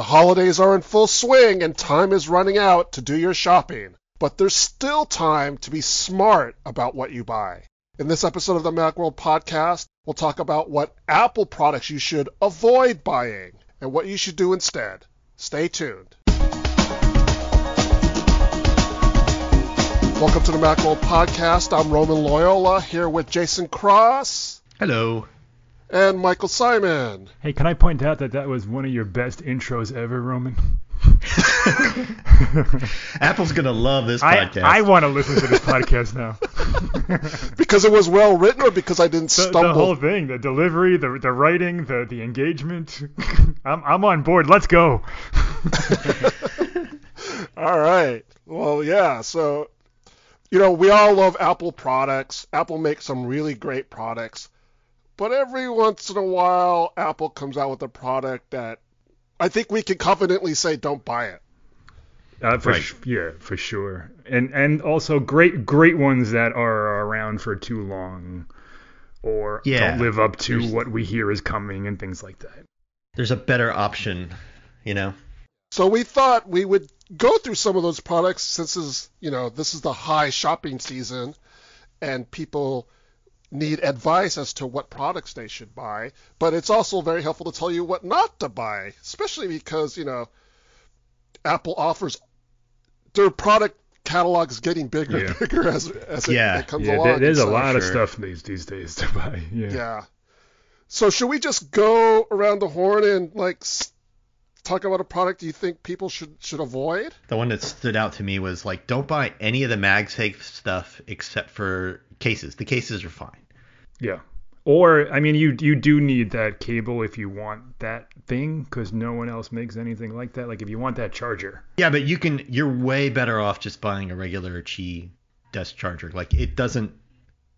The holidays are in full swing and time is running out to do your shopping, but there's still time to be smart about what you buy. In this episode of the Macworld podcast, we'll talk about what Apple products you should avoid buying and what you should do instead. Stay tuned. Welcome to the Macworld podcast. I'm Roman Loyola here with Jason Cross Hello. And Michael Simon. Hey, can I point out that that was one of your best intros ever, Roman? Apple's gonna love this I, podcast. I want to listen to this podcast now. Because it was well written or because I didn't the, stumble? the whole thing, the delivery, the the writing, the the engagement. I'm I'm on board. Let's go. All right. Well, yeah. So, you know, we all love Apple products. Apple makes some really great products. But every once in a while, Apple comes out with a product that I think we can confidently say don't buy it. Uh, for Right. sh- yeah, for sure. And and also great great ones that are around for too long, or Yeah. don't live up to There's- what we hear is coming and things like that. There's a better option, you know. So we thought we would go through some of those products since this is, you know, this is the high shopping season and people need advice as to what products they should buy. But it's also very helpful to tell you what not to buy, especially because, you know, Apple offers their product catalog is getting bigger Yeah. and bigger as, as it, Yeah. it comes Yeah, along. there, there's a and so- lot of stuff these these days to buy. Yeah. Yeah. So should we just go around the horn and like s- talk about a product you think people should should avoid? The one that stood out to me was like, don't buy any of the MagSafe stuff except for cases. The cases are fine. Yeah. Or I mean, you you do need that cable if you want that thing, because no one else makes anything like that. Like if you want that charger. Yeah, but you can. You're way better off just buying a regular Qi desk charger. Like it doesn't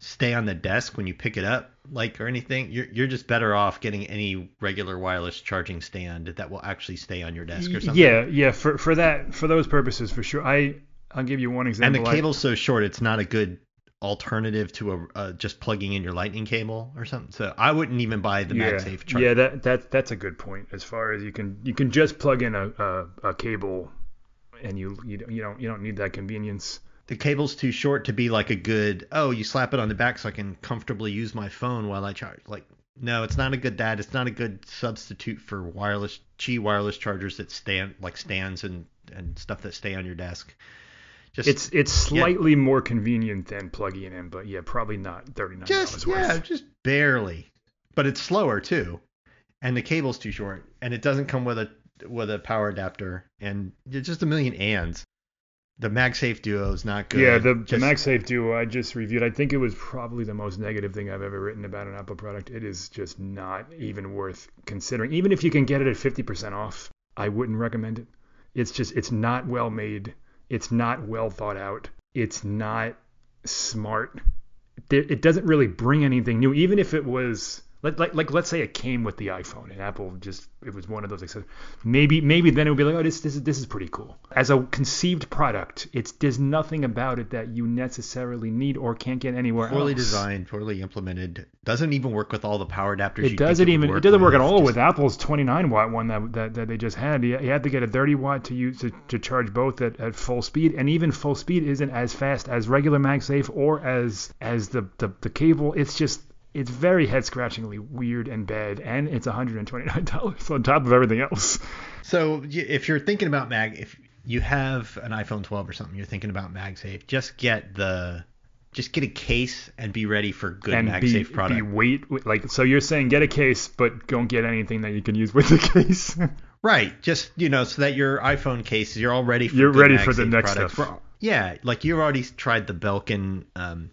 stay on the desk when you pick it up, like or anything. You're you're just better off getting any regular wireless charging stand that will actually stay on your desk or something. Yeah, yeah. For for that for those purposes, for sure. I I'll give you one example. And the cable's so short, it's not a good alternative to a uh, just plugging in your lightning cable or something. So I wouldn't even buy the yeah, MagSafe charger. yeah. That that that's a good point. As far as you can you can just plug in a a, a cable, and you you don't you don't you don't need that convenience. The cable's too short to be like a good. Oh, you slap it on the back so I can comfortably use my phone while I charge. Like, no, it's not a good that. It's not a good substitute for wireless Qi wireless chargers that stand like stands and and stuff that stay on your desk. Just It's it's slightly more convenient than plugging it in, but yeah, probably not thirty nine dollars worth. yeah, just barely. But it's slower too, and the cable's too short, and it doesn't come with a with a power adapter, and just a million ands. The MagSafe Duo is not good. Yeah, the, Just- the MagSafe Duo I just reviewed. I think it was probably the most negative thing I've ever written about an Apple product. It is just not even worth considering. Even if you can get it at 50% off, I wouldn't recommend it. It's just it's not well made. It's not well thought out. It's not smart. It doesn't really bring anything new. Even if it was like, like, like let's say it came with the iPhone and Apple just it was one of those accessories. Maybe maybe then it would be like oh this this is this is pretty cool. As a conceived product, it's there's nothing about it that you necessarily need or can't get anywhere poorly else. designed, poorly implemented. Doesn't even work with all the power adapters. you It doesn't even it doesn't work at all Just- with Apple's 29 watt one that that, that they just had. You, you had to get a 30 watt to use to, to charge both at, at full speed, and even full speed isn't as fast as regular MagSafe or as as the the, the cable. It's just it's very head scratchingly weird and bad, and it's 129 dollars on top of everything else. So if you're thinking about Mag, if you have an iPhone 12 or something, you're thinking about MagSafe, just get the just get a case and be ready for good and be, MagSafe product. be wait like so you're saying get a case, but don't get anything that you can use with the case. Right, just you know, so that your iPhone case, you're all ready for. You're ready for the next product. stuff. Yeah, like you've already tried the Belkin. Um,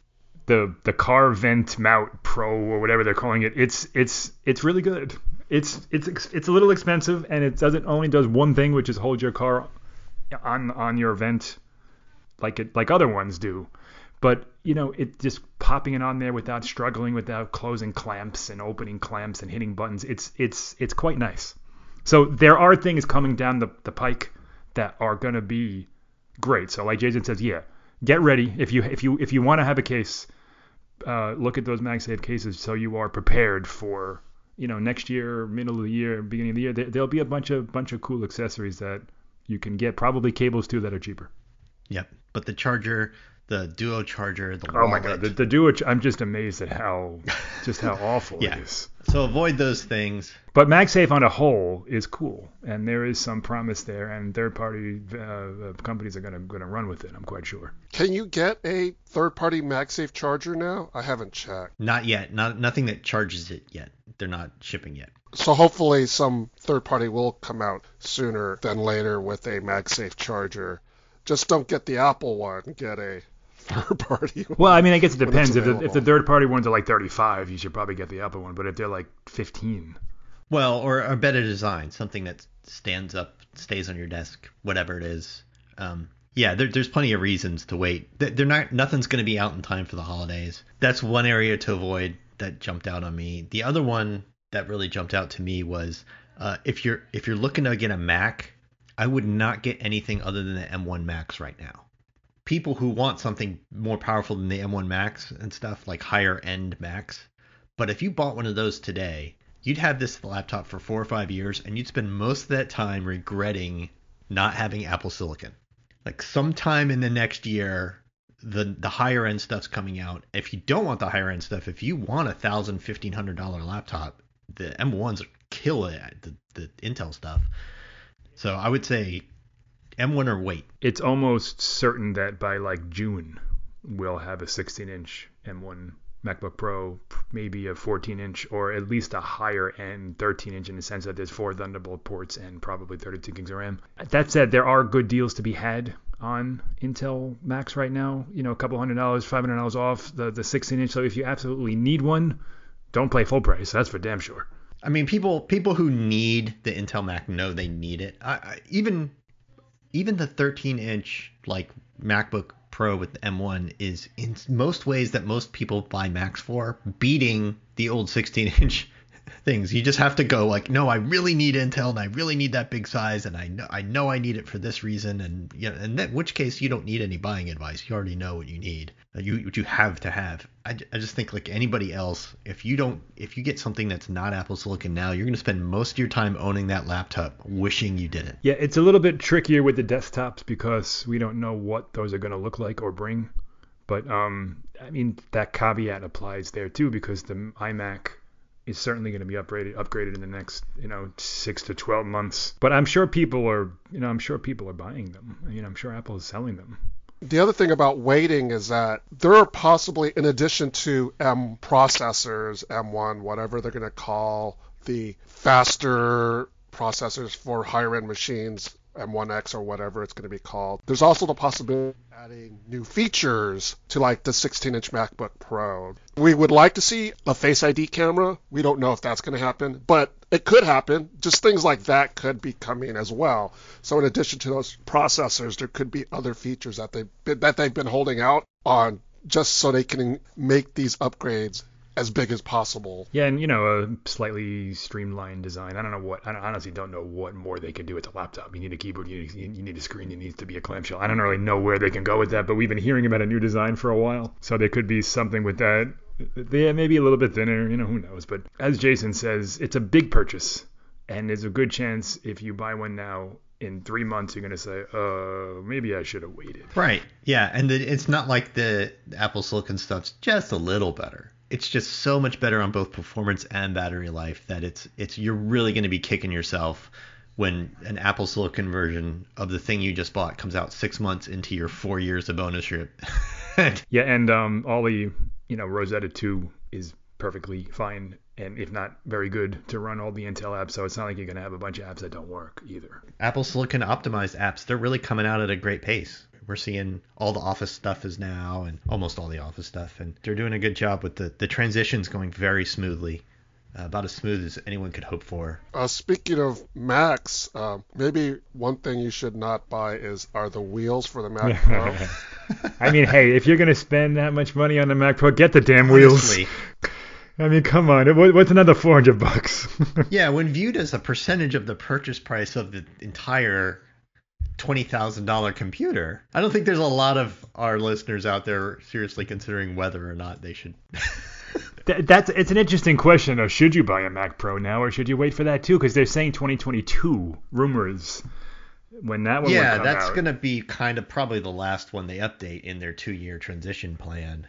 the the car vent mount pro or whatever they're calling it it's it's it's really good. It's it's it's a little expensive and it doesn't only does one thing which is hold your car on on your vent like it like other ones do. But you know it just popping it on there without struggling without closing clamps and opening clamps and hitting buttons it's it's it's quite nice. So there are things coming down the, the pike that are going to be great. So like jason says yeah get ready. If you if you if you want to have a case uh, look at those MagSafe cases so you are prepared for you know, next year, middle of the year, beginning of the year, there, there'll be a bunch of bunch of cool accessories that you can get. Probably cables too that are cheaper. Yep. But the charger, the Duo charger, the Oh my god, the, the Duo. ch- I'm just amazed at how just how awful Yeah. it is. So avoid those things. But MagSafe on a whole is cool, and there is some promise there, and third-party uh, companies are gonna gonna run with it. I'm quite sure. Can you get a third-party MagSafe charger now? I haven't checked. Not yet. Not nothing that charges it yet. They're not shipping yet. So hopefully some third party will come out sooner than later with a MagSafe charger. Just don't get the Apple one. Get a third party one. Well, I mean, I guess it depends. If the, if the third-party ones are like 35, you should probably get the Apple one. But if they're like 15, Well, or a better design, something that stands up, stays on your desk, whatever it is. Um, yeah, there, there's plenty of reasons to wait. They're not. Nothing's going to be out in time for the holidays. That's one area to avoid that jumped out on me. The other one that really jumped out to me was uh, if you're if you're looking to get a Mac, I would not get anything other than the M1 Macs right now. People who want something more powerful than the M1 Macs and stuff like higher end Macs. but if you bought one of those today, you'd have this laptop for four or five years, and you'd spend most of that time regretting not having Apple Silicon. Like sometime in the next year, the the higher end stuff's coming out. If you don't want the higher end stuff, if you want a thousand, fifteen hundred dollar laptop, the M1s kill it the, the Intel stuff. So I would say M1 or wait. it's almost certain that by like June, we'll have a 16-inch M1 MacBook Pro, maybe a 14-inch, or at least a higher end 13-inch in the sense that there's four Thunderbolt ports and probably 32 gigs of RAM. That said, there are good deals to be had on Intel Macs right now. You know, a couple hundred dollars, five hundred dollars off the the 16-inch. So if you absolutely need one, don't pay full price. That's for damn sure. I mean, people people who need the Intel Mac know they need it. I, I, even even the 13 inch like MacBook Pro with the M1 is in most ways that most people buy Macs for beating the old 16 inch things. You just have to go like, no, I really need Intel and I really need that big size and I know I know I need it for this reason and you know, and in which case you don't need any buying advice. You already know what you need. uh, You what you have to have. I, I just think like anybody else, if you don't if you get something that's not Apple Silicon now, you're going to spend most of your time owning that laptop wishing you didn't. Yeah, it's a little bit trickier with the desktops because we don't know what those are going to look like or bring. But um, I mean that caveat applies there too because the iMac is certainly going to be upgraded upgraded in the next you know six to twelve months. But I'm sure people are you know I'm sure people are buying them. I mean I'm sure Apple is selling them. The other thing about waiting is that there are possibly, in addition to M processors, M1, whatever they're going to call the faster processors for higher end machines, M1X or whatever it's going to be called, there's also the possibility of adding new features to like the 16 inch MacBook Pro. We would like to see a Face ID camera. We don't know if that's going to happen, but it could happen. Just things like that could be coming as well. So in addition to those processors, there could be other features that they've been, that they've been holding out on just so they can make these upgrades as big as possible. Yeah, and you know a slightly streamlined design. I don't know what I honestly don't know what more they can do with the laptop. You need a keyboard, you need, you need a screen, it needs to be a clamshell. I don't really know where they can go with that, but we've been hearing about a new design for a while, so there could be something with that. Yeah, maybe a little bit thinner. You know, who knows? But as Jason says, it's a big purchase, and there's a good chance if you buy one now. In three months, you're gonna say, "Uh, maybe I should have waited." Right. Yeah, and the, it's not like the Apple Silicon stuff's just a little better. It's just so much better on both performance and battery life that it's it's you're really going to be kicking yourself when an Apple Silicon version of the thing you just bought comes out 6 months into your 4 years of bonus ownership. Yeah, and um, all the you know Rosetta 2 is perfectly fine, and if not very good to run all the Intel apps. So it's not like you're gonna have a bunch of apps that don't work either. Apple Silicon optimized apps, they're really coming out at a great pace. We're seeing all the Office stuff is now, and almost all the Office stuff, and they're doing a good job with the the transitions going very smoothly, uh, about as smooth as anyone could hope for. Uh, speaking of Macs, uh, maybe one thing you should not buy is are the wheels for the Mac Pro. I mean, hey, if you're gonna spend that much money on the Mac Pro, get the damn wheels. Honestly, I mean, come on, what's another 400 bucks? yeah, when viewed as a percentage of the purchase price of the entire twenty thousand dollar computer, I don't think there's a lot of our listeners out there seriously considering whether or not they should Th- that's it's an interesting question. Of should you buy a Mac Pro now, or should you wait for that too? Because they're saying 2022 rumors when that one. yeah, that's out. gonna be kind of probably the last one they update in their two-year transition plan.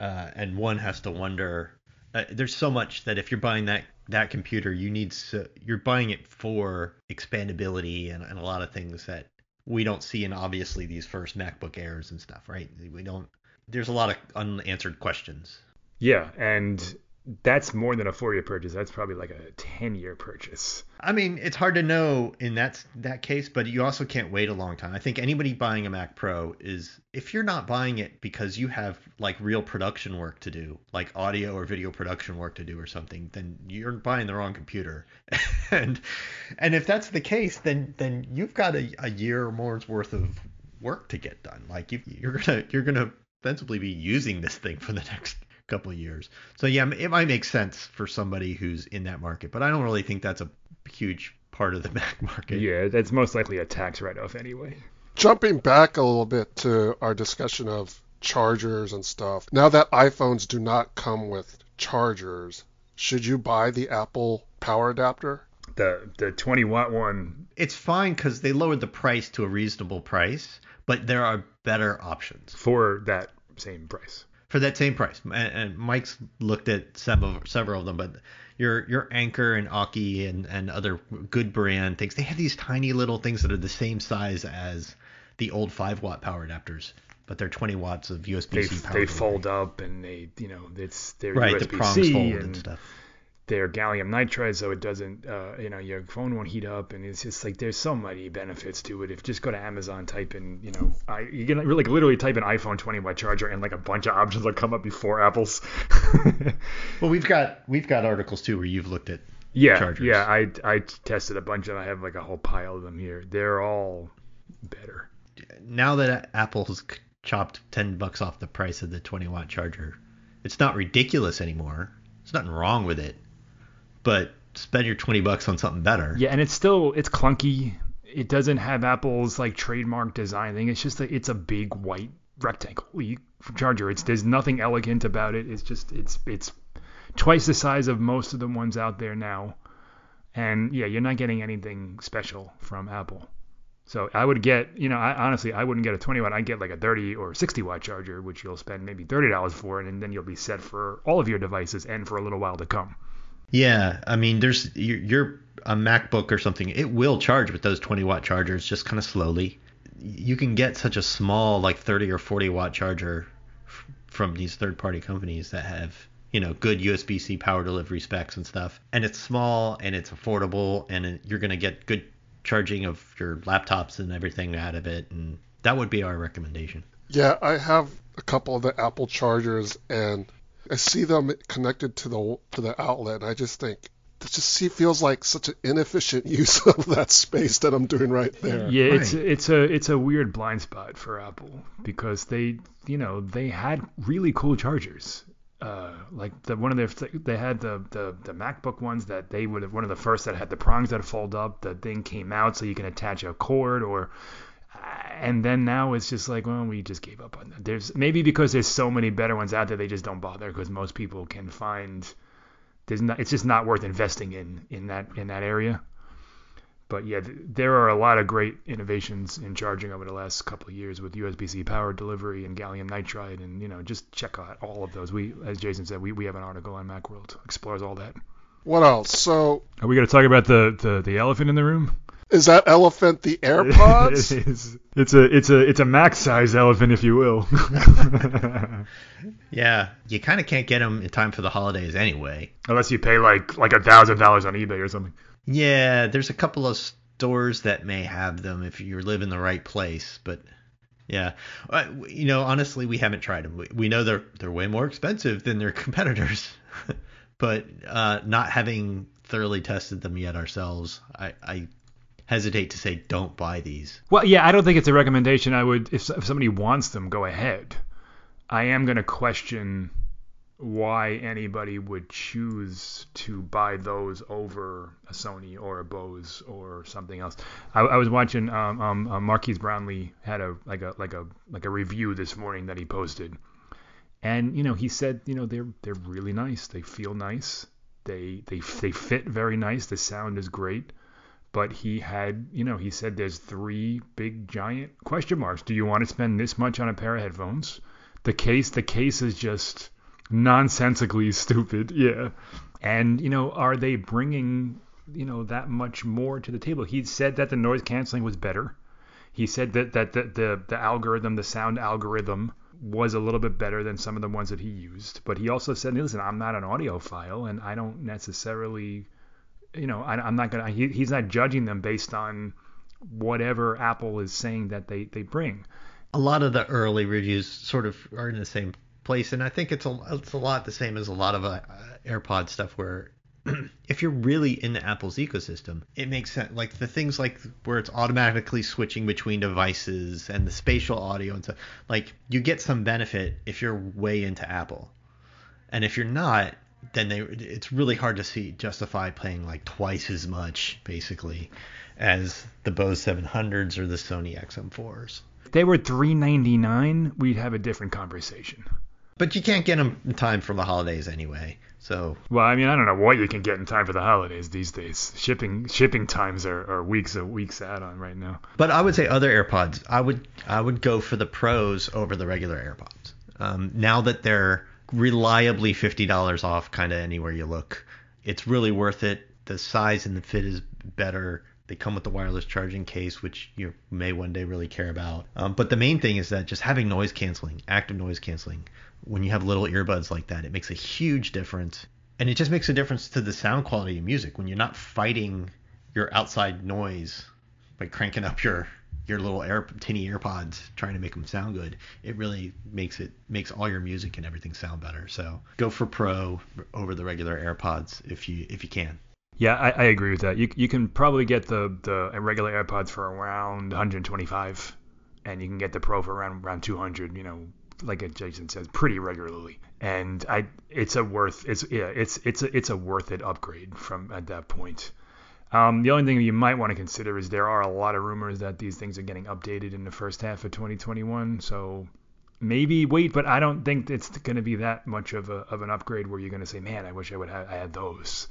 Uh, and one has to wonder. Uh, there's so much that if you're buying that that computer, you need so, you're buying it for expandability and, and a lot of things that we don't see in obviously these first MacBook Airs and stuff, right? We don't. There's a lot of unanswered questions. Yeah, and that's more than a four-year purchase. That's probably like a 10-year purchase. I mean, it's hard to know in that that case, but you also can't wait a long time. I think anybody buying a Mac Pro is if you're not buying it because you have like real production work to do, like audio or video production work to do or something, then you're buying the wrong computer. and and if that's the case, then then you've got a, a year or more's worth of work to get done. Like you you're gonna you're gonna ostensibly be using this thing for the next couple of years. So yeah, it might make sense for somebody who's in that market, but I don't really think that's a huge part of the Mac market. Yeah, that's most likely a tax write-off anyway. Jumping back a little bit to our discussion of chargers and stuff. Now that iPhones do not come with chargers, should you buy the Apple power adapter? The the 20 watt one. It's fine because they lowered the price to a reasonable price, but there are better options for that same price. For that same price, and, and Mike's looked at several several of them, but your your Anker and Aukey and, and other good brand things, they have these tiny little things that are the same size as the old five watt power adapters, but they're 20 watts of USB-C they, power. They fold up and they, you know, it's they're right, USB-C the prongs fold and, and stuff. They're gallium nitride, so it doesn't, uh, you know, your phone won't heat up, and it's just like there's so many benefits to it. If just go to Amazon, type in, you know, I you can like literally type in iPhone 20 watt charger, and like a bunch of options will come up before Apple's. well, we've got we've got articles too where you've looked at yeah, chargers. yeah. I I tested a bunch, and I have like a whole pile of them here. They're all better. Now that Apple has chopped 10 bucks off the price of the 20 watt charger, it's not ridiculous anymore. There's nothing wrong with it, but spend your 20 bucks on something better. Yeah, and it's still it's clunky. It doesn't have Apple's like trademark design thing. It's just it's a big white rectangle charger. It's there's nothing elegant about it. It's just it's it's twice the size of most of the ones out there now. And yeah, you're not getting anything special from Apple. So I would get, you know, I honestly I wouldn't get a 20 watt. I'd get like a 30 or 60 watt charger, which you'll spend maybe $30 for, and then you'll be set for all of your devices and for a little while to come. Yeah, I mean, there's you're, you're a MacBook or something. It will charge with those 20 watt chargers, just kind of slowly. You can get such a small, like 30 or 40 watt charger f- from these third party companies that have you know good USB-C power delivery specs and stuff, and it's small and it's affordable, and it, you're gonna get good charging of your laptops and everything out of it, and that would be our recommendation. Yeah, I have a couple of the Apple chargers, and I see them connected to the to the outlet, and I just think it just see, feels like such an inefficient use of that space that I'm doing right there. Yeah, Right. it's it's a it's a weird blind spot for Apple because they you know they had really cool chargers. Uh, like the one of their they had the, the the MacBook ones that they would have one of the first that had the prongs that fold up. The thing came out so you can attach a cord or and then now it's just like well we just gave up on that. There's maybe because there's so many better ones out there they just don't bother because most people can find there's not it's just not worth investing in in that in that area but yeah, th- there are a lot of great innovations in charging over the last couple of years with USB-C power delivery and gallium nitride, and you know, just check out all of those. We, as Jason said, we, we have an article on MacWorld explores all that. What else? So Are we going to talk about the, the, the elephant in the room? Is that elephant the AirPods? it is. It's a it's a it's a Mac-sized elephant, if you will. Yeah, you kind of can't get them in time for the holidays anyway. Unless you pay like like a thousand dollars on eBay or something. Yeah, there's a couple of stores that may have them if you live in the right place, but yeah, Uh, you know, honestly, we haven't tried them. We, we know they're they're way more expensive than their competitors, but uh, not having thoroughly tested them yet ourselves, I, I hesitate to say don't buy these. Well, yeah, I don't think it's a recommendation. I would, if, if somebody wants them, go ahead. I am going to question why anybody would choose to buy those over a Sony or a Bose or something else. I, I was watching um, um, uh, Marques Brownlee had a like a like a like a review this morning that he posted, And you know, he said, you know, they're they're really nice. They feel nice. They they they fit very nice. The sound is great. But he had, you know, he said there's three big giant question marks. Do you want to spend this much on a pair of headphones? The case the case is just nonsensically stupid. Yeah. And you know, are they bringing you know that much more to the table? He said that the noise canceling was better. He said that that the the, the algorithm, the sound algorithm was a little bit better than some of the ones that he used. But he also said, listen, I'm not an audiophile, and I don't necessarily, you know, I, am not gonna. He, he's not judging them based on whatever Apple is saying that they they bring. A lot of the early reviews sort of are in the same place, and I think it's a it's a lot the same as a lot of uh, AirPod stuff where if you're really in Apple's ecosystem, it makes sense. Like the things like where it's automatically switching between devices and the spatial audio and stuff. Like you get some benefit if you're way into Apple, and if you're not, then they it's really hard to see justify paying like twice as much basically as the Bose 700s or the Sony XM4s. If they were 399, we'd have a different conversation. But you can't get them in time for the holidays anyway. So well, I mean, I don't know what you can get in time for the holidays these days. Shipping shipping times are, are weeks of weeks out on right now. But I would say other AirPods. I would I would go for the Pros over the regular AirPods. Um, now that they're reliably fifty dollars off, kind of anywhere you look, it's really worth it. The size and the fit is better. They come with the wireless charging case, which you may one day really care about. Um, but the main thing is that just having noise canceling, active noise canceling, when you have little earbuds like that. It makes a huge difference. And it just makes a difference to the sound quality of music when you're not fighting your outside noise by cranking up your your little air tinny AirPods trying to make them sound good. It really makes it makes all your music and everything sound better. So go for Pro over the regular AirPods if you if you can. Yeah, I, I agree with that. You you can probably get the the regular AirPods for around 125, and you can get the Pro for around around 200. You know, like Jason says, pretty regularly. And I, it's a worth, it's yeah, it's it's a, it's a worth it upgrade from at that point. Um, the only thing you might want to consider is there are a lot of rumors that these things are getting updated in the first half of 2021. So maybe wait, but I don't think it's going to be that much of a of an upgrade where you're going to say, man, I wish I would have I had those.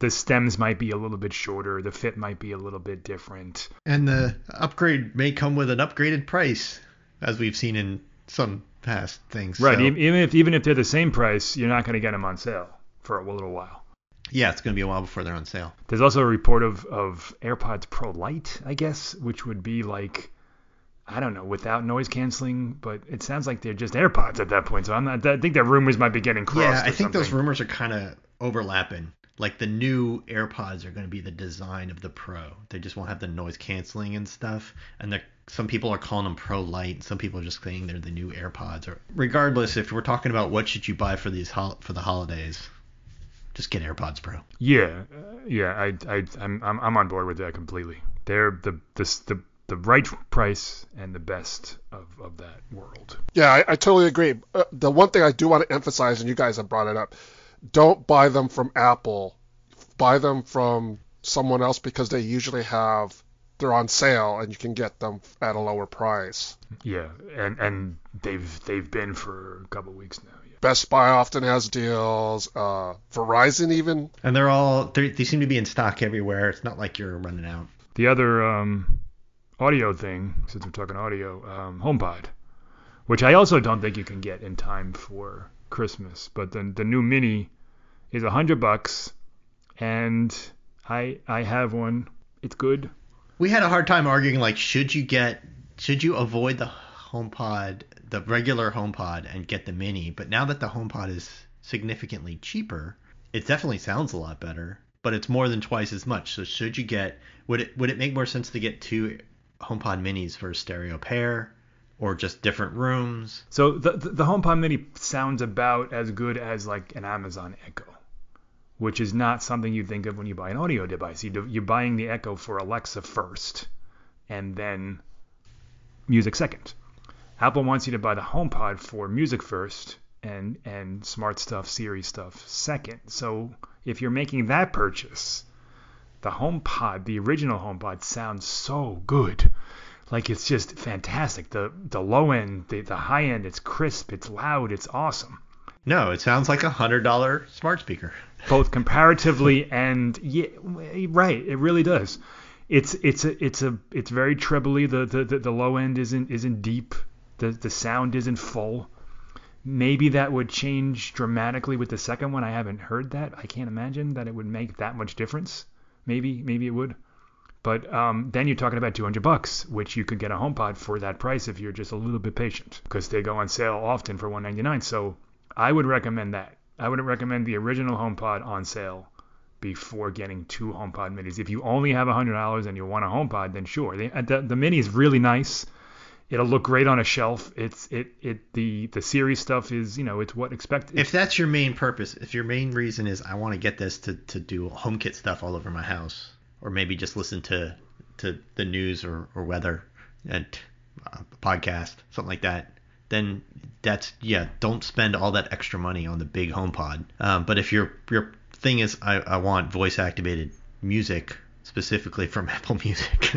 The stems might be a little bit shorter. The fit might be a little bit different. And the upgrade may come with an upgraded price, as we've seen in some past things. Right. So. Even if even if they're the same price, you're not going to get them on sale for a little while. Yeah, it's going to be a while before they're on sale. There's also a report of, of AirPods Pro Lite, I guess, which would be like, I don't know, without noise canceling, but it sounds like they're just AirPods at that point. So I'm not, I think that rumors might be getting crossed. Yeah, I think something. those rumors are kind of overlapping. Like the new AirPods are going to be the design of the Pro. They just won't have the noise canceling and stuff, and they're some people are calling them Pro Light. Some people are just saying they're the new AirPods. Or regardless, if we're talking about what should you buy for these for the holidays, just get AirPods Pro. Yeah, uh, yeah, I, I, I'm, I'm on board with that completely. They're the, the, the, the right price and the best of, of that world. Yeah, I, I totally agree. Uh, the one thing I do want to emphasize, and you guys have brought it up, don't buy them from Apple. Buy them from someone else because they usually have they're on sale and you can get them at a lower price. Yeah, and and they've they've been for a couple weeks now. Yeah. Best Buy often has deals. Uh, Verizon even. And they're all they're, they seem to be in stock everywhere. It's not like you're running out. The other um, audio thing, since we're talking audio, um, HomePod, which I also don't think you can get in time for Christmas. But the the new Mini is a hundred bucks, and I I have one. It's good we had a hard time arguing like should you get should you avoid the HomePod, the regular HomePod, and get the Mini? But now that the HomePod is significantly cheaper, it definitely sounds a lot better. But it's more than twice as much. So should you get? Would it would it make more sense to get two HomePod Minis for a stereo pair? Or just different rooms. So the the HomePod Mini sounds about as good as like an Amazon Echo which is not something you think of when you buy an audio device. You're buying the Echo for Alexa first, and then music second. Apple wants you to buy the HomePod for music first and and smart stuff, Siri stuff second. So if you're making that purchase, the HomePod, the original HomePod, sounds so good. Like it's just fantastic. The the low end, the, the high end, it's crisp, it's loud, it's awesome. No, it sounds like a hundred dollar smart speaker. Both comparatively and yeah, right, it really does. It's it's a it's a it's very trebly. The the, the, the low end isn't isn't deep. The the sound isn't full. Maybe that would change dramatically with the second one. I haven't heard that. I can't imagine that it would make that much difference. Maybe maybe it would. But um, then you're talking about 200 bucks, which you could get a HomePod for that price if you're just a little bit patient, because they go on sale often for 199. So I would recommend that. I would recommend the original HomePod on sale before getting two HomePod minis. If you only have $100 and you want a HomePod, then sure. The, the, the mini is really nice. It'll look great on a shelf. It's it it the the Siri stuff is you know it's what expected. If that's your main purpose, if your main reason is I want to get this to to do HomeKit stuff all over my house, or maybe just listen to to the news or, or weather and uh, podcast, something like that, then that's yeah. Don't spend all that extra money on the big HomePod. Um, but if your your thing is I, I want voice activated music specifically from Apple Music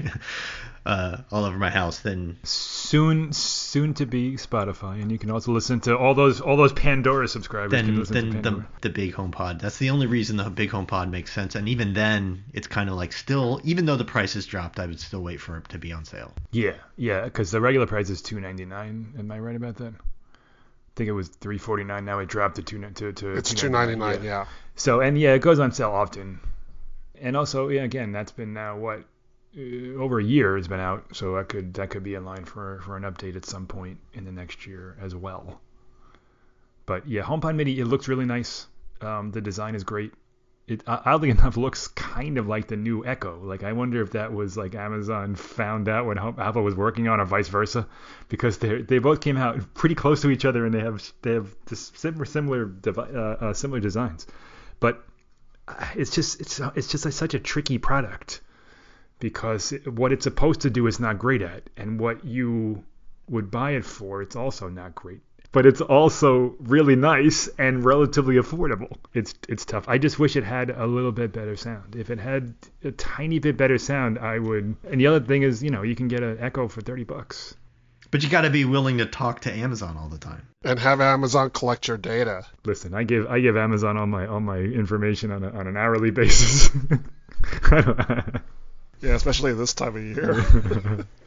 uh, all over my house, then soon soon to be Spotify, and you can also listen to all those all those Pandora subscribers. Then then the the big HomePod. That's the only reason the big HomePod makes sense. And even then, it's kind of like still, even though the price has dropped, I would still wait for it to be on sale. Yeah, yeah, because the regular price is two ninety nine. Am I right about that? I think it was three forty nine. Now it dropped to two to to. It's two ninety nine. Yeah. yeah. So and yeah, it goes on sale often. And also, yeah, again, that's been now what over a year it's been out, so that could that could be in line for for an update at some point in the next year as well. But yeah, HomePod Mini it looks really nice. Um, the design is great. It oddly enough looks kind of like the new Echo. Like I wonder if that was like Amazon found out what Apple was working on, or vice versa, because they they both came out pretty close to each other and they have they have similar similar uh, uh, similar designs. But uh, it's just it's it's just like such a tricky product because what it's supposed to do is not great at, and what you would buy it for, it's also not great. But it's also really nice and relatively affordable. It's it's tough. I just wish it had a little bit better sound. If it had a tiny bit better sound, I would. And the other thing is, you know, you can get an Echo for 30 bucks. But you got to be willing to talk to Amazon all the time and have Amazon collect your data. Listen, I give I give Amazon all my all my information on a, on an hourly basis. Yeah, especially this time of year.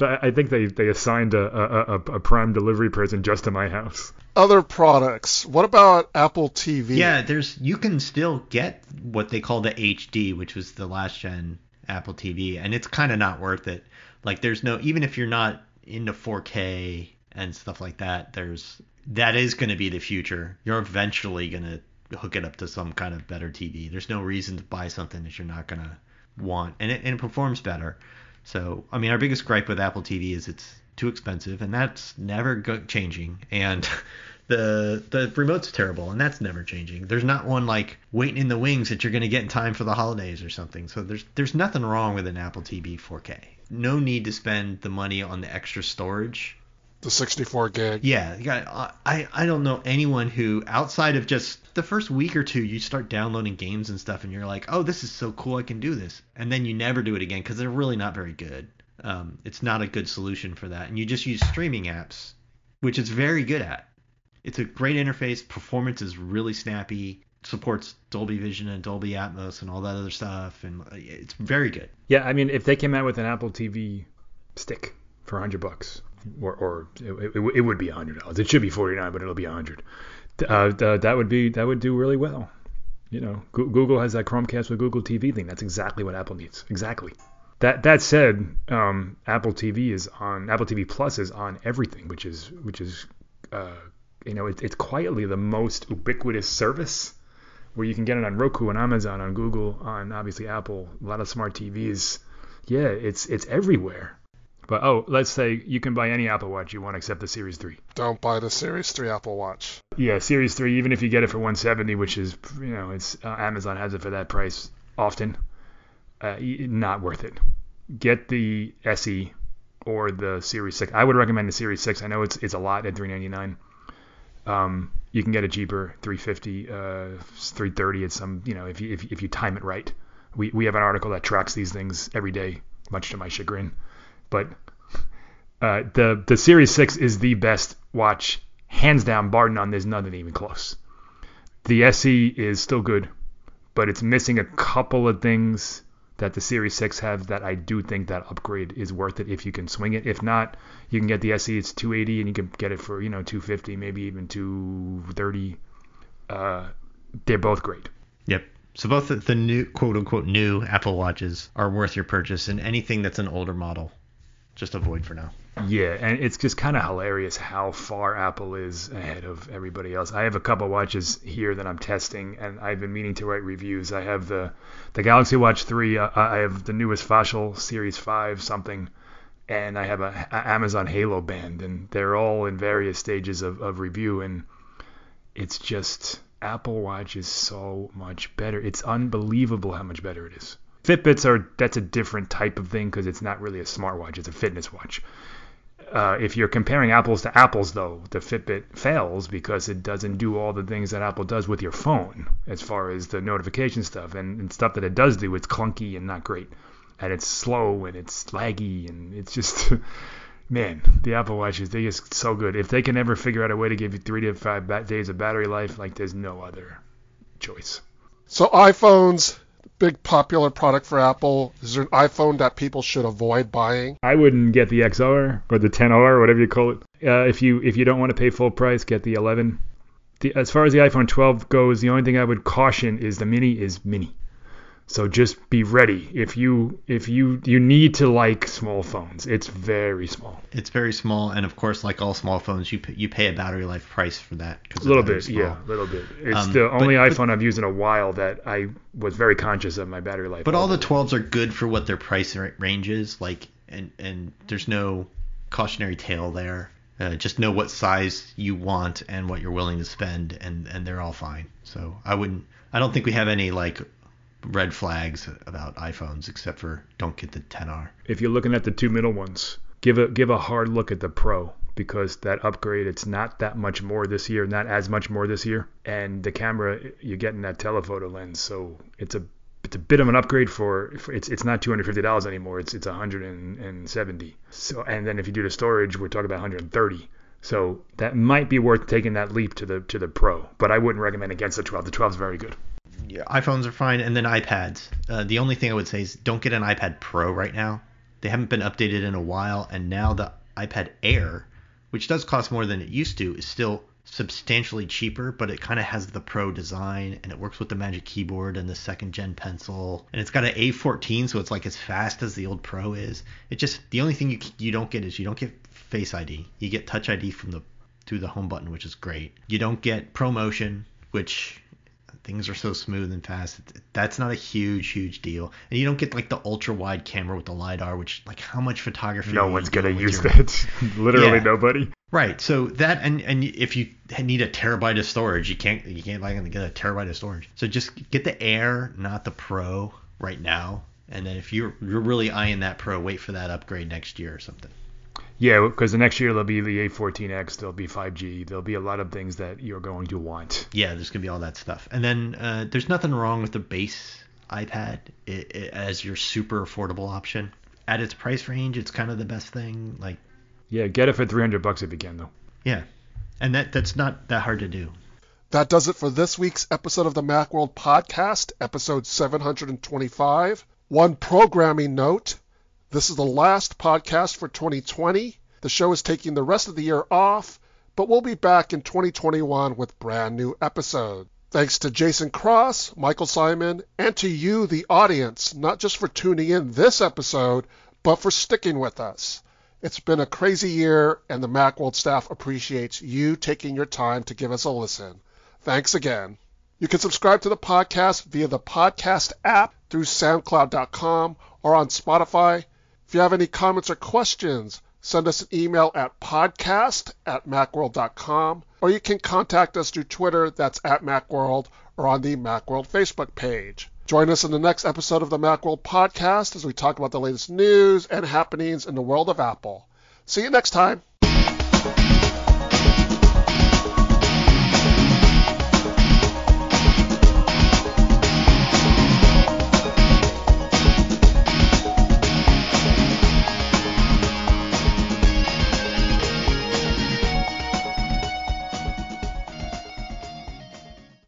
I think they, they assigned a, a, a, prime delivery person just to my house. Other products. What about Apple TV? Yeah, there's you can still get what they call the HD, which was the last gen Apple TV, and it's kind of not worth it. Like there's no even if you're not into 4K and stuff like that, there's that is going to be the future. You're eventually going to hook it up to some kind of better TV. There's no reason to buy something that you're not going to want, and it, and it performs better. So, I mean, our biggest gripe with Apple TV is it's too expensive, and that's never go- changing. And the the remote's terrible, and that's never changing. There's not one like waiting in the wings that you're going to get in time for the holidays or something. So there's there's nothing wrong with an Apple TV 4K. No need to spend the money on the extra storage the 64 gig. Yeah, got, I I don't know anyone who outside of just the first week or two you start downloading games and stuff and you're like, oh, this is so cool, I can do this, and then you never do it again because they're really not very good. Um, it's not a good solution for that, and you just use streaming apps, which it's very good at. It's a great interface. Performance is really snappy. Supports Dolby Vision and Dolby Atmos and all that other stuff, and uh, it's very good. Yeah, I mean, if they came out with an Apple TV stick for 100 bucks, or, or it, it, it, would be $100. It should be 49, but it'll be 100. Uh, that would be that would do really well. You know, Google has that Chromecast with Google TV thing. That's exactly what Apple needs. Exactly. That that said, um, Apple TV is on Apple TV Plus is on everything, which is which is uh, you know it, it's quietly the most ubiquitous service where you can get it on Roku and Amazon, on Google, on obviously Apple, a lot of smart TVs. Yeah, it's it's everywhere. But oh, let's say you can buy any Apple Watch you want except the Series 3. Don't buy the Series 3 Apple Watch. Yeah, Series 3, even if you get it for 170, which is you know, it's uh, Amazon has it for that price often. Uh, not worth it. Get the SE or the Series 6. I would recommend the Series 6. I know it's it's a lot at 399. Um, you can get it cheaper, 350, uh, 330 at some, you know, if you if, if you time it right. We we have an article that tracks these things every day, much to my chagrin. But Uh, the the Series 6 is the best watch, hands down, bar none. There's nothing even close. The SE is still good, but it's missing a couple of things that the Series 6 have that I do think that upgrade is worth it if you can swing it. If not, you can get the SE. It's 280 and you can get it for you know 250, maybe even 230. Uh, they're both great. Yep. So both the new quote unquote new Apple Watches are worth your purchase, and anything that's an older model, just avoid for now. Yeah, and it's just kind of hilarious how far Apple is ahead of everybody else. I have a couple watches here that I'm testing, and I've been meaning to write reviews. I have the the Galaxy Watch 3. Uh, I have the newest Fossil Series 5 something, and I have a, a, Amazon Halo Band, and they're all in various stages of, of review, and it's just Apple Watch is so much better. It's unbelievable how much better it is. Fitbits are that's a different type of thing because it's not really a smartwatch; it's a fitness watch. Uh, if you're comparing apples to apples, though, the Fitbit fails because it doesn't do all the things that Apple does with your phone, as far as the notification stuff and, and stuff that it does do. It's clunky and not great, and it's slow and it's laggy and it's just man, the Apple Watches, they just so good. If they can ever figure out a way to give you three to five days of battery life, like there's no other choice. So iPhones, big popular product for Apple. Is there an iPhone that people should avoid buying? I wouldn't get the XR or the 10R or whatever you call it. Uh, if you if you don't want to pay full price, get the 11. The, as far as the iPhone 12 goes, the only thing I would caution is the mini is mini. So just be ready. If you if you you need to like small phones, it's very small. It's very small, and of course, like all small phones, you pay, you pay a battery life price for that. A little bit, yeah, a little bit. It's um, the only but, iPhone but, I've used in a while that I was very conscious of my battery life. But all the 12s are good for what their price range is, like, and and there's no cautionary tale there. Uh, just know what size you want and what you're willing to spend, and and they're all fine. So I wouldn't. I don't think we have any like red flags about iPhones, except for don't get the 10R. If you're looking at the two middle ones, give a give a hard look at the Pro because that upgrade it's not that much more this year, not as much more this year, and the camera you're getting that telephoto lens, so it's a it's a bit of an upgrade for, for it's it's not two hundred fifty dollars anymore. It's it's one hundred and seventy. So and then if you do the storage, we're talking about one hundred and thirty. So that might be worth taking that leap to the to the Pro, but I wouldn't recommend against the 12. The 12 is very good iPhones are fine, and then iPads. Uh, the only thing I would say is don't get an iPad Pro right now. They haven't been updated in a while, and now the iPad Air, which does cost more than it used to, is still substantially cheaper, but it kind of has the Pro design, and it works with the Magic Keyboard and the second gen pencil, and it's got an A14, so it's like as fast as the old Pro is. It just the only thing you you don't get is you don't get Face ID. You get Touch ID from the through the home button, which is great. You don't get ProMotion, which things are so smooth and fast. That's not a huge, huge deal. And you don't get like the ultra wide camera with the lidar, which like how much photography? No one's gonna use your... that. Literally yeah. nobody. Right. So that and and if you need a terabyte of storage, you can't you can't like get a terabyte of storage. So just get the Air, not the Pro, right now. And then if you're you're really eyeing that Pro, wait for that upgrade next year or something. Yeah, because the next year there'll be the A14X, there'll be 5G, there'll be a lot of things that you're going to want. Yeah, there's gonna be all that stuff, and then uh, there's nothing wrong with the base iPad it, it, as your super affordable option. At its price range, it's kind of the best thing. Like, yeah, get it for 300 bucks if you can, though. Yeah, and that that's not that hard to do. That does it for this week's episode of the Macworld Podcast, episode 725. One programming note this is the last podcast for 2020. The show is taking the rest of the year off, but we'll be back in 2021 with brand new episodes. Thanks to Jason Cross, Michael Simon, and to you, the audience, not just for tuning in this episode, but for sticking with us. It's been a crazy year, and the Macworld staff appreciates you taking your time to give us a listen. Thanks again. You can subscribe to the podcast via the podcast app through SoundCloud.com or on Spotify, if you have any comments or questions, send us an email at podcast at macworld.com, or you can contact us through Twitter, that's at Macworld, or on the Macworld Facebook page. Join us in the next episode of the Macworld podcast as we talk about the latest news and happenings in the world of Apple. See you next time.